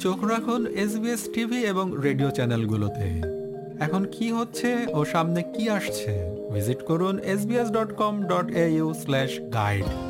চোখ রাখুন SBS TV এবং রেডিও চ্যানেলগুলোতে। এখন কি হচ্ছে ও সামনে কি আসছে? ভিজিট করুন SBS dot com dot A U slash guide.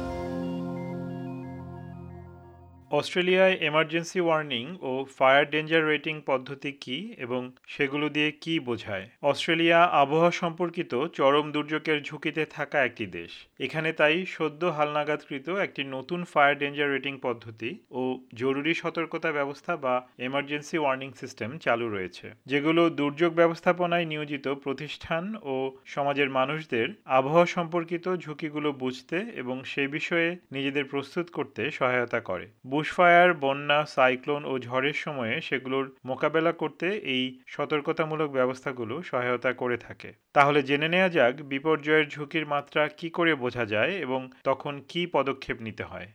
অস্ট্রেলিয়ায় এমার্জেন্সি ওয়ার্নিং ও ফায়ার ডেঞ্জার রেটিং পদ্ধতি কি এবং সেগুলো দিয়ে কি বোঝায়? অস্ট্রেলিয়া আবহাওয়া সম্পর্কিত চরম দুর্যোগের ঝুঁকিতে থাকা একটি দেশ। এখানে তাই সদ্য হালনাগাদকৃত একটি নতুন ফায়ার ডেঞ্জার রেটিং পদ্ধতি ও জরুরি সতর্কতা ব্যবস্থা বা এমার্জেন্সি ওয়ার্নিং সিস্টেম চালু রয়েছে, যেগুলো দুর্যোগ ব্যবস্থাপনায় নিয়োজিত প্রতিষ্ঠান ও সমাজের মানুষদের আবহাওয়া সম্পর্কিত ঝুঁকিগুলো বুঝতে এবং সেই বিষয়ে নিজেদের প্রস্তুত করতে সহায়তা করে। বুশফায়ার, বন্যা, সাইক্লোন ও ঝড়ের সময়ে সেগুলোর মোকাবেলা করতে এই সতর্কতামূলক ব্যবস্থাগুলো সহায়তা করে থাকে। তাহলে জেনে নেওয়া যাক বিপর্যয়ের ঝুঁকির মাত্রা কি করে বোঝা যায় এবং তখন কি পদক্ষেপ নিতে হয়।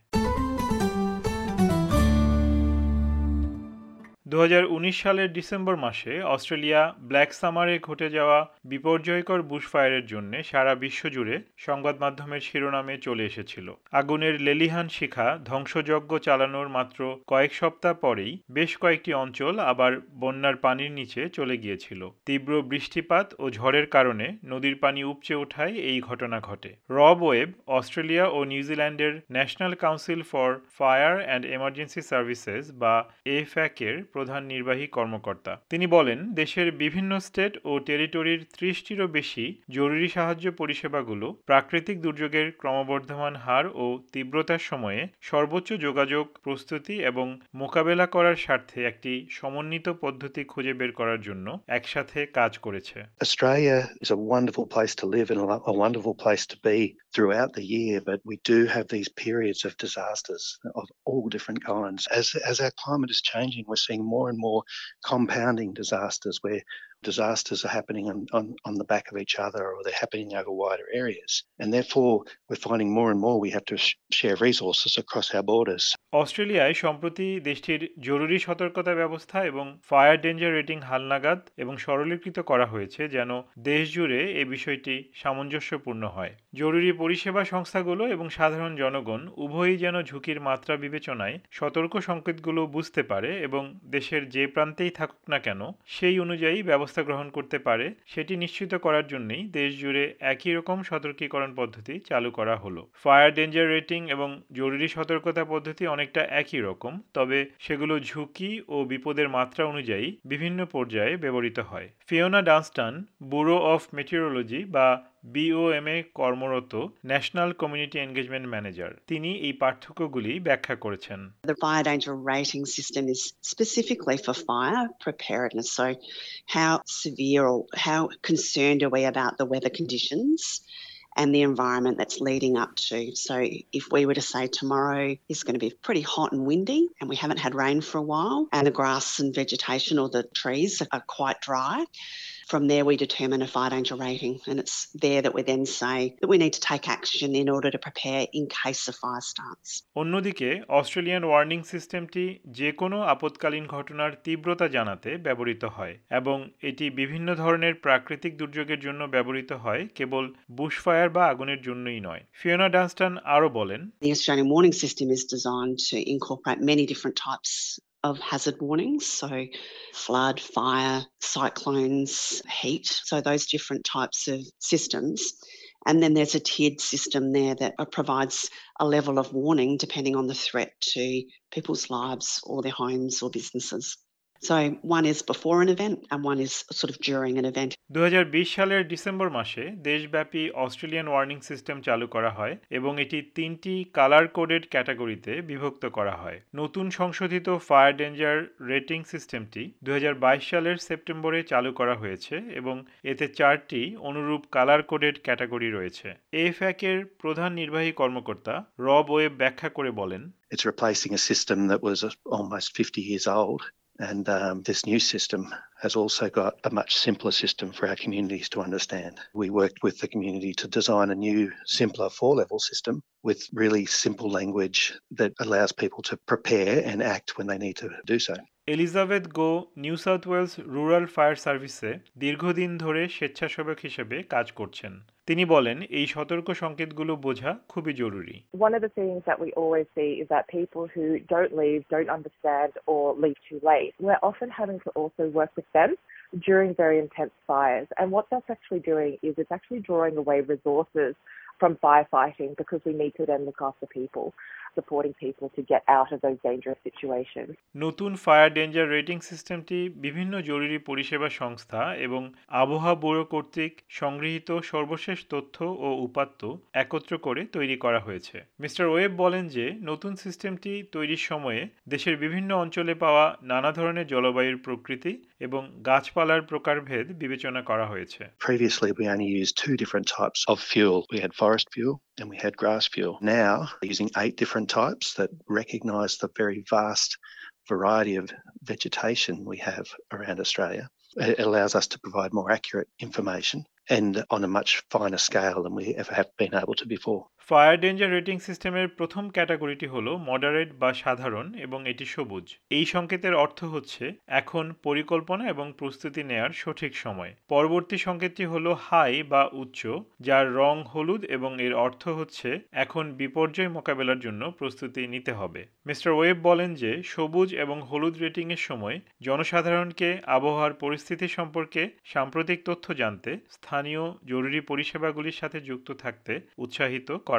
দু হাজার উনিশ সালের ডিসেম্বর মাসে অস্ট্রেলিয়া ব্ল্যাক সামারে ঘটে যাওয়া বিপর্যয়কর বুশফায়ারের জন্য সারা বিশ্বজুড়ে সংবাদ মাধ্যমের শিরোনামে চলে এসেছিল। আগুনের লেলিহান শিখা ধ্বংসযজ্ঞ চালানোর মাত্র কয়েক সপ্তাহ পরেই বেশ কয়েকটি অঞ্চল আবার বন্যার পানির নিচে চলে গিয়েছিল। তীব্র বৃষ্টিপাত ও ঝড়ের কারণে নদীর পানি উপচে ওঠায় এই ঘটনা ঘটে। রব ওয়েব, অস্ট্রেলিয়া ও নিউজিল্যান্ডের national council for fire and emergency services বা এফ্যাকের প্রধান নির্বাহী কর্মকর্তা তিনি বলেন দেশের বিভিন্ন স্টেট ও টেরিটরির ত্রিশটিরও বেশি জরুরি সাহায্য পরিষেবাগুলো প্রাকৃতিক দুর্যোগের ক্রমবর্ধমান হার ও তীব্রতার সময়ে সর্বোচ্চ যোগাযোগ প্রস্তুতি এবং মোকাবেলা করার স্বার্থে একটি সমন্বিত পদ্ধতি খুঁজে বের করার জন্য একসাথে কাজ করেছে Throughout the year, but we do have these periods of disasters of all different kinds. More and more compounding disasters where disasters are happening on, on, on the back of each other or they're happening over wider areas. And therefore, we're finding more and more we have to sh- share resources across our borders. অস্ট্রেলিয়ায় সম্প্রতি দেশটির জরুরি সতর্কতা ব্যবস্থা এবং fire danger rating হালনাগাদ এবং সরলীকৃত করা হয়েছে যেন দেশ জুড়ে এই বিষয়টি সামঞ্জস্যপূর্ণ হয় জরুরি পরিষেবা সংস্থাগুলো এবং সাধারণ জনগণ উভয়ই যেন ঝুঁকির মাত্রা বিবেচনায় সতর্ক সংকেতগুলো বুঝতে পারে এবং দেশের যে প্রান্তেই থাকুক না কেন সেই অনুযায়ী ব্যবস্থা গ্রহণ করতে পারে, সেটি নিশ্চিত করার জন্যই দেশ জুড়ে একই রকম সতর্কীকরণ পদ্ধতি চালু করা হলো। ফায়ার ডেঞ্জার রেটিং এবং জরুরি সতর্কতা পদ্ধতি অনেকটা একই রকম, তবে সেগুলো ঝুঁকি ও বিপদের মাত্রা অনুযায়ী বিভিন্ন পর্যায়ে ব্যবহৃত হয়। Fiona Dunstan, bureau of meteorology বা বিওএমএ কর্মরত ন্যাশনাল কমিউনিটি এনগেজমেন্ট ম্যানেজার তিনি এই পার্থক্যগুলি ব্যাখ্যা করেছেন The fire danger rating system is specifically for fire preparedness. So, how severe or how concerned are we about the weather conditions? and the environment that's leading up to. So, if we were to say tomorrow is going to be pretty hot and windy, and we haven't had rain for a while, and the grass and vegetation or the trees are quite dry, from there we determine a fire danger rating, and it's there that we then say that we need to take action in order to prepare in case a fire starts. অন্যদিকে Australian warning সিস্টেমটি যে কোনো আপৎকালীন ঘটনার তীব্রতা জানাতে ব্যবহৃত হয় এবং এটি বিভিন্ন ধরনের প্রাকৃতিক দুর্যোগের জন্য ব্যবহৃত হয় কেবল বুশফায়ার বা আগুনের জন্যই নয় ফিওনা ডানস্টান আরও বলেন The Australian warning system is designed to incorporate many different types of hazard warnings. So, flood, fire, cyclones, heat. So, those different types of systems. And then there's a tiered system there that provides a level of warning depending on the threat to people's lives or their homes or businesses. So one is before an event and one is sort of during an event. 2020 সালের December মাসে দেশব্যাপী Australian warning system চালু করা হয় এবং এটি তিনটি colour coded ক্যাটাগরিতে বিভক্ত করা হয়। নতুন সংশোধিত ফায়ার ডেঞ্জার রেটিং সিস্টেমটি 2022 সালের সেপ্টেম্বরে চালু করা হয়েছে এবং এতে চারটি অনুরূপ কালার কোডেড ক্যাটাগরি রয়েছে। এফ্যাকের প্রধান নির্বাহী কর্মকর্তা রব ওয়েব ব্যাখ্যা করে বলেন It's replacing a system that was almost 50 years old. And um, this new system has also got a much simpler system for our communities to understand. We worked with the community to design a new, simpler four level system with really simple language that allows people to prepare and act when they need to do so. Elizabeth Go New South Wales rural fire সার্ভিসে দীর্ঘদিন ধরে স্বেচ্ছাসেবক হিসেবে কাজ করছেন তিনি বলেন এই সতর্ক সংকেতগুলো বোঝা খুবই জরুরি One of the things that we always see is that people who don't leave, don't understand, or leave too late, we're often having to also work with them during very intense fires. And what that's actually doing is it's actually drawing away resources from firefighting because we need to then look after people. Supporting people to get out of those dangerous situations. নতুন fire danger rating সিস্টেমটি বিভিন্ন জরুরি পরিষেবা সংস্থা এবং আবহাওয়া bureau কর্তৃক সংগৃহীত সর্বশেষ তথ্য ও উপাত্ত একত্র করে তৈরি করা হয়েছে মিস্টার ওয়েব বলেন যে নতুন সিস্টেমটি তৈরির সময়ে দেশের বিভিন্ন অঞ্চলে পাওয়া নানা ধরনের জলবায়ুর প্রকৃতি এবং গাছপালার প্রকারভেদ বিবেচনা করা হয়েছে Previously we only used two different types of fuel. We had forest fuel and we had grass fuel. Now using eight different types that recognize the very vast variety of vegetation we have around Australia. It allows us to provide more accurate information and on a much finer scale than we ever have been able to before. Fire danger rating সিস্টেমের প্রথম ক্যাটাগরিটি হলো moderate বা সাধারণ এবং এটি সবুজ। এই সংকেতের অর্থ হচ্ছে, এখন পরিকল্পনা এবং প্রস্তুতি নেয়ার সঠিক সময়। পরবর্তী সংকেতটি হলো হাই বা উচ্চ, যার রং হলুদ এবং এর অর্থ হচ্ছে, এখন বিপর্যয় মোকাবেলার জন্য প্রস্তুতি নিতে হবে। মিস্টার ওয়েব বলেন যে, সবুজ এবং হলুদ রেটিংয়ের সময় জনসাধারণকে আবহাওয়ার পরিস্থিতি সম্পর্কে সাম্প্রতিক তথ্য জানতে, স্থানীয় জরুরি পরিষেবাগুলির সাথে যুক্ত থাকতে উৎসাহিত করা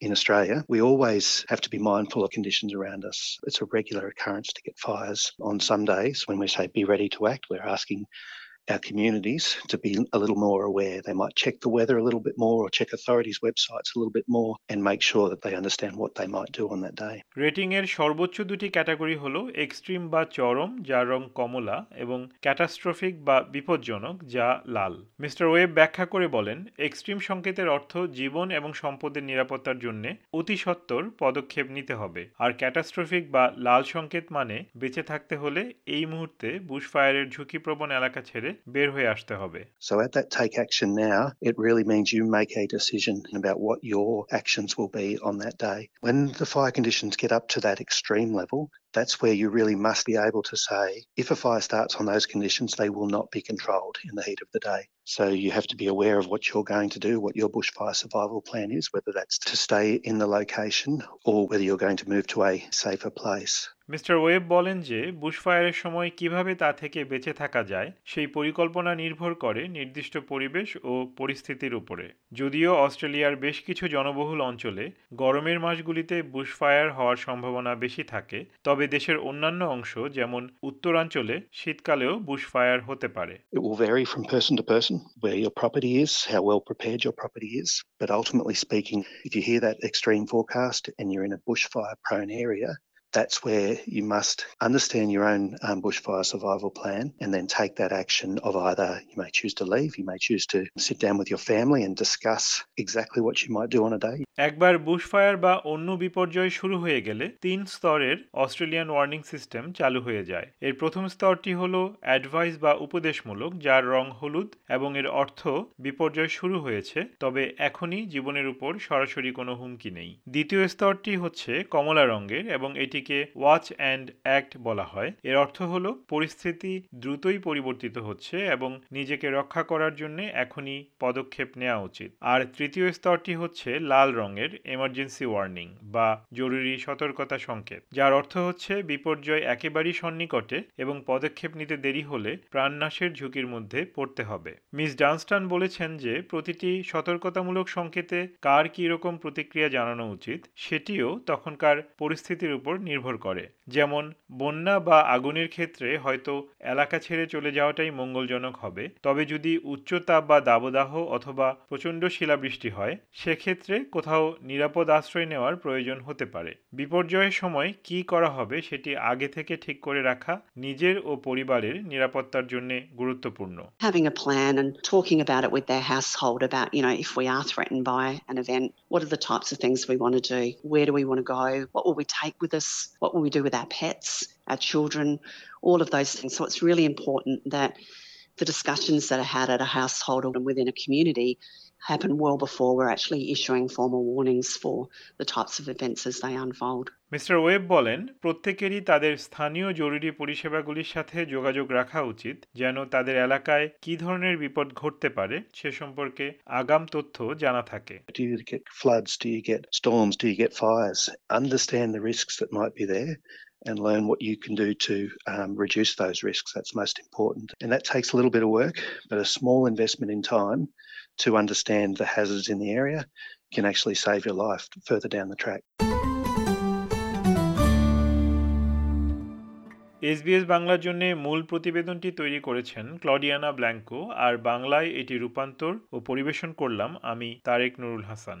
In Australia, we always have to be mindful of conditions around us. It's a regular occurrence to get fires. On some days, when we say be ready to act, we're asking our communities to be a little more aware. They might check the weather a little bit more or check authorities' websites a little bit more and make sure that they understand what they might do on that day. Rating এর সর্বোচ্চ দুটি category হলো extreme বা চরম, যার রং কমলা, এবং catastrophic বা বিপজ্জনক, যা লাল মিস্টার ওয়েব ব্যাখ্যা করে বলেন এক্সট্রিম সংকেতের অর্থ জীবন এবং সম্পদের নিরাপত্তার জন্য অতি সত্বর পদক্ষেপ নিতে হবে আর ক্যাটাস্ট্রফিক বা লাল সংকেত মানে বেঁচে থাকতে হলে এই মুহূর্তে বুশফায়ারের ঝুঁকিপ্রবণ এলাকা ছেড়ে বের হয়ে আসতে হবে So at that take action now, it really means you make a decision about what your actions will be on that day. When the fire conditions get up to that extreme level, that's where you really must be able to say if a fire starts on those conditions, they will not be controlled in the heat of the day. So you have to be aware of what you're going to do, what your bushfire survival plan is, whether that's to stay in the location or whether you're going to move to a safer place. Mister Webb বলেন যে বুশফায়ারের সময় কীভাবে তা থেকে বেঁচে থাকা যায় সেই পরিকল্পনা নির্ভর করে নির্দিষ্ট পরিবেশ ও পরিস্থিতির উপরে যদিও অস্ট্রেলিয়ার বেশ কিছু জনবহুল অঞ্চলে গরমের মাসগুলিতে বুশফায়ার হওয়ার সম্ভাবনা বেশি থাকে তবে দেশের অন্যান্য অংশ যেমন উত্তরাঞ্চলে শীতকালেও বুশফায়ার হতে পারে It will vary from person to person where your property is, how well prepared your property is. But ultimately speaking, if you hear that extreme forecast and you're in a bushfire prone area, that's where you must understand your own um, bushfire survival plan and then take that action of either you may choose to leave, you may choose to sit down with your family and discuss exactly what you might do on a day. একবার bushfire বা অন্য বিপর্যয় শুরু হয়ে গেলে তিন স্তরের Australian warning system চালু হয়ে যায় এর প্রথম স্তরটি হল অ্যাডভাইস বা উপদেশমূলক যার রং হলুদ এবং এর অর্থ বিপর্যয় শুরু হয়েছে তবে এখনই জীবনের উপর সরাসরি কোনো হুমকি নেই দ্বিতীয় স্তরটি হচ্ছে কমলা রঙের এবং এটিকে ওয়াচ অ্যান্ড অ্যাক্ট বলা হয়। এর অর্থ হল, পরিস্থিতি দ্রুতই পরিবর্তিত হচ্ছে এবং নিজেকে রক্ষা করার জন্য এখনই পদক্ষেপ নেওয়া উচিত। আর তৃতীয় স্তরটি হচ্ছে লাল রঙের এমার্জেন্সি ওয়ার্নিং বা জরুরি সতর্কতা সংকেত, যার অর্থ হচ্ছে বিপর্যয় একেবারেই সন্নিকটে এবং পদক্ষেপ নিতে দেরি হলে প্রাণনাশের ঝুঁকির মধ্যে পড়তে হবে। মিস ডানস্টান বলেছেন যে, প্রতিটি সতর্কতামূলক সংকেতে কার কী রকম প্রতিক্রিয়া জানানো উচিত, সেটিও তখনকার পরিস্থিতির উপর নির্ভর করে। যেমন বন্যা বা আগুনের ক্ষেত্রে হয়তো এলাকা ছেড়ে চলে যাওয়াটাই মঙ্গলজনক হবে। তবে যদি উচ্চতাপ বা দাবদাহ অথবা প্রচণ্ড শিলাবৃষ্টি হয় সেক্ষেত্রে কোথাও নিরাপদ আশ্রয় নেওয়ার প্রয়োজন হতে পারে। বিপর্যয়ের সময় কি করা হবে সেটি আগে থেকে ঠিক করে রাখা নিজের ও পরিবারের নিরাপত্তার জন্য গুরুত্বপূর্ণ। Having a plan and talking about it with their household about, you know, if we are threatened by an event, what are the types of things we want to do? Where do we want to go? What will we take with What will we do with our pets, our children, all of those things. So it's really important that the discussions that are had at a household or within a community happen well before we're actually issuing formal warnings for the types of events as they unfold. Mister Webb বলেন প্রত্যেকেরই তাদের স্থানীয় জরুরি পরিষেবাগুলির সাথে যোগাযোগ রাখা উচিত যেন তাদের এলাকায় কি ধরনের বিপদ ঘটতে পারে সে সম্পর্কে আগাম তথ্য জানা থাকে Do you get floods? Do you get storms? Do you get fires? Understand the risks that might be there and learn what you can do to um, reduce those risks. That's most important. And that takes a little bit of work, but a small investment in time to understand the hazards in the area can actually save your life further down the track. SBS বাংলার জন্য মূল প্রতিবেদনটি তৈরি করেছেন ক্লডিয়ানা Blanco আর বাংলায় এটি রূপান্তর ও পরিবেশন করলাম আমি তারেক নুরুল হাসান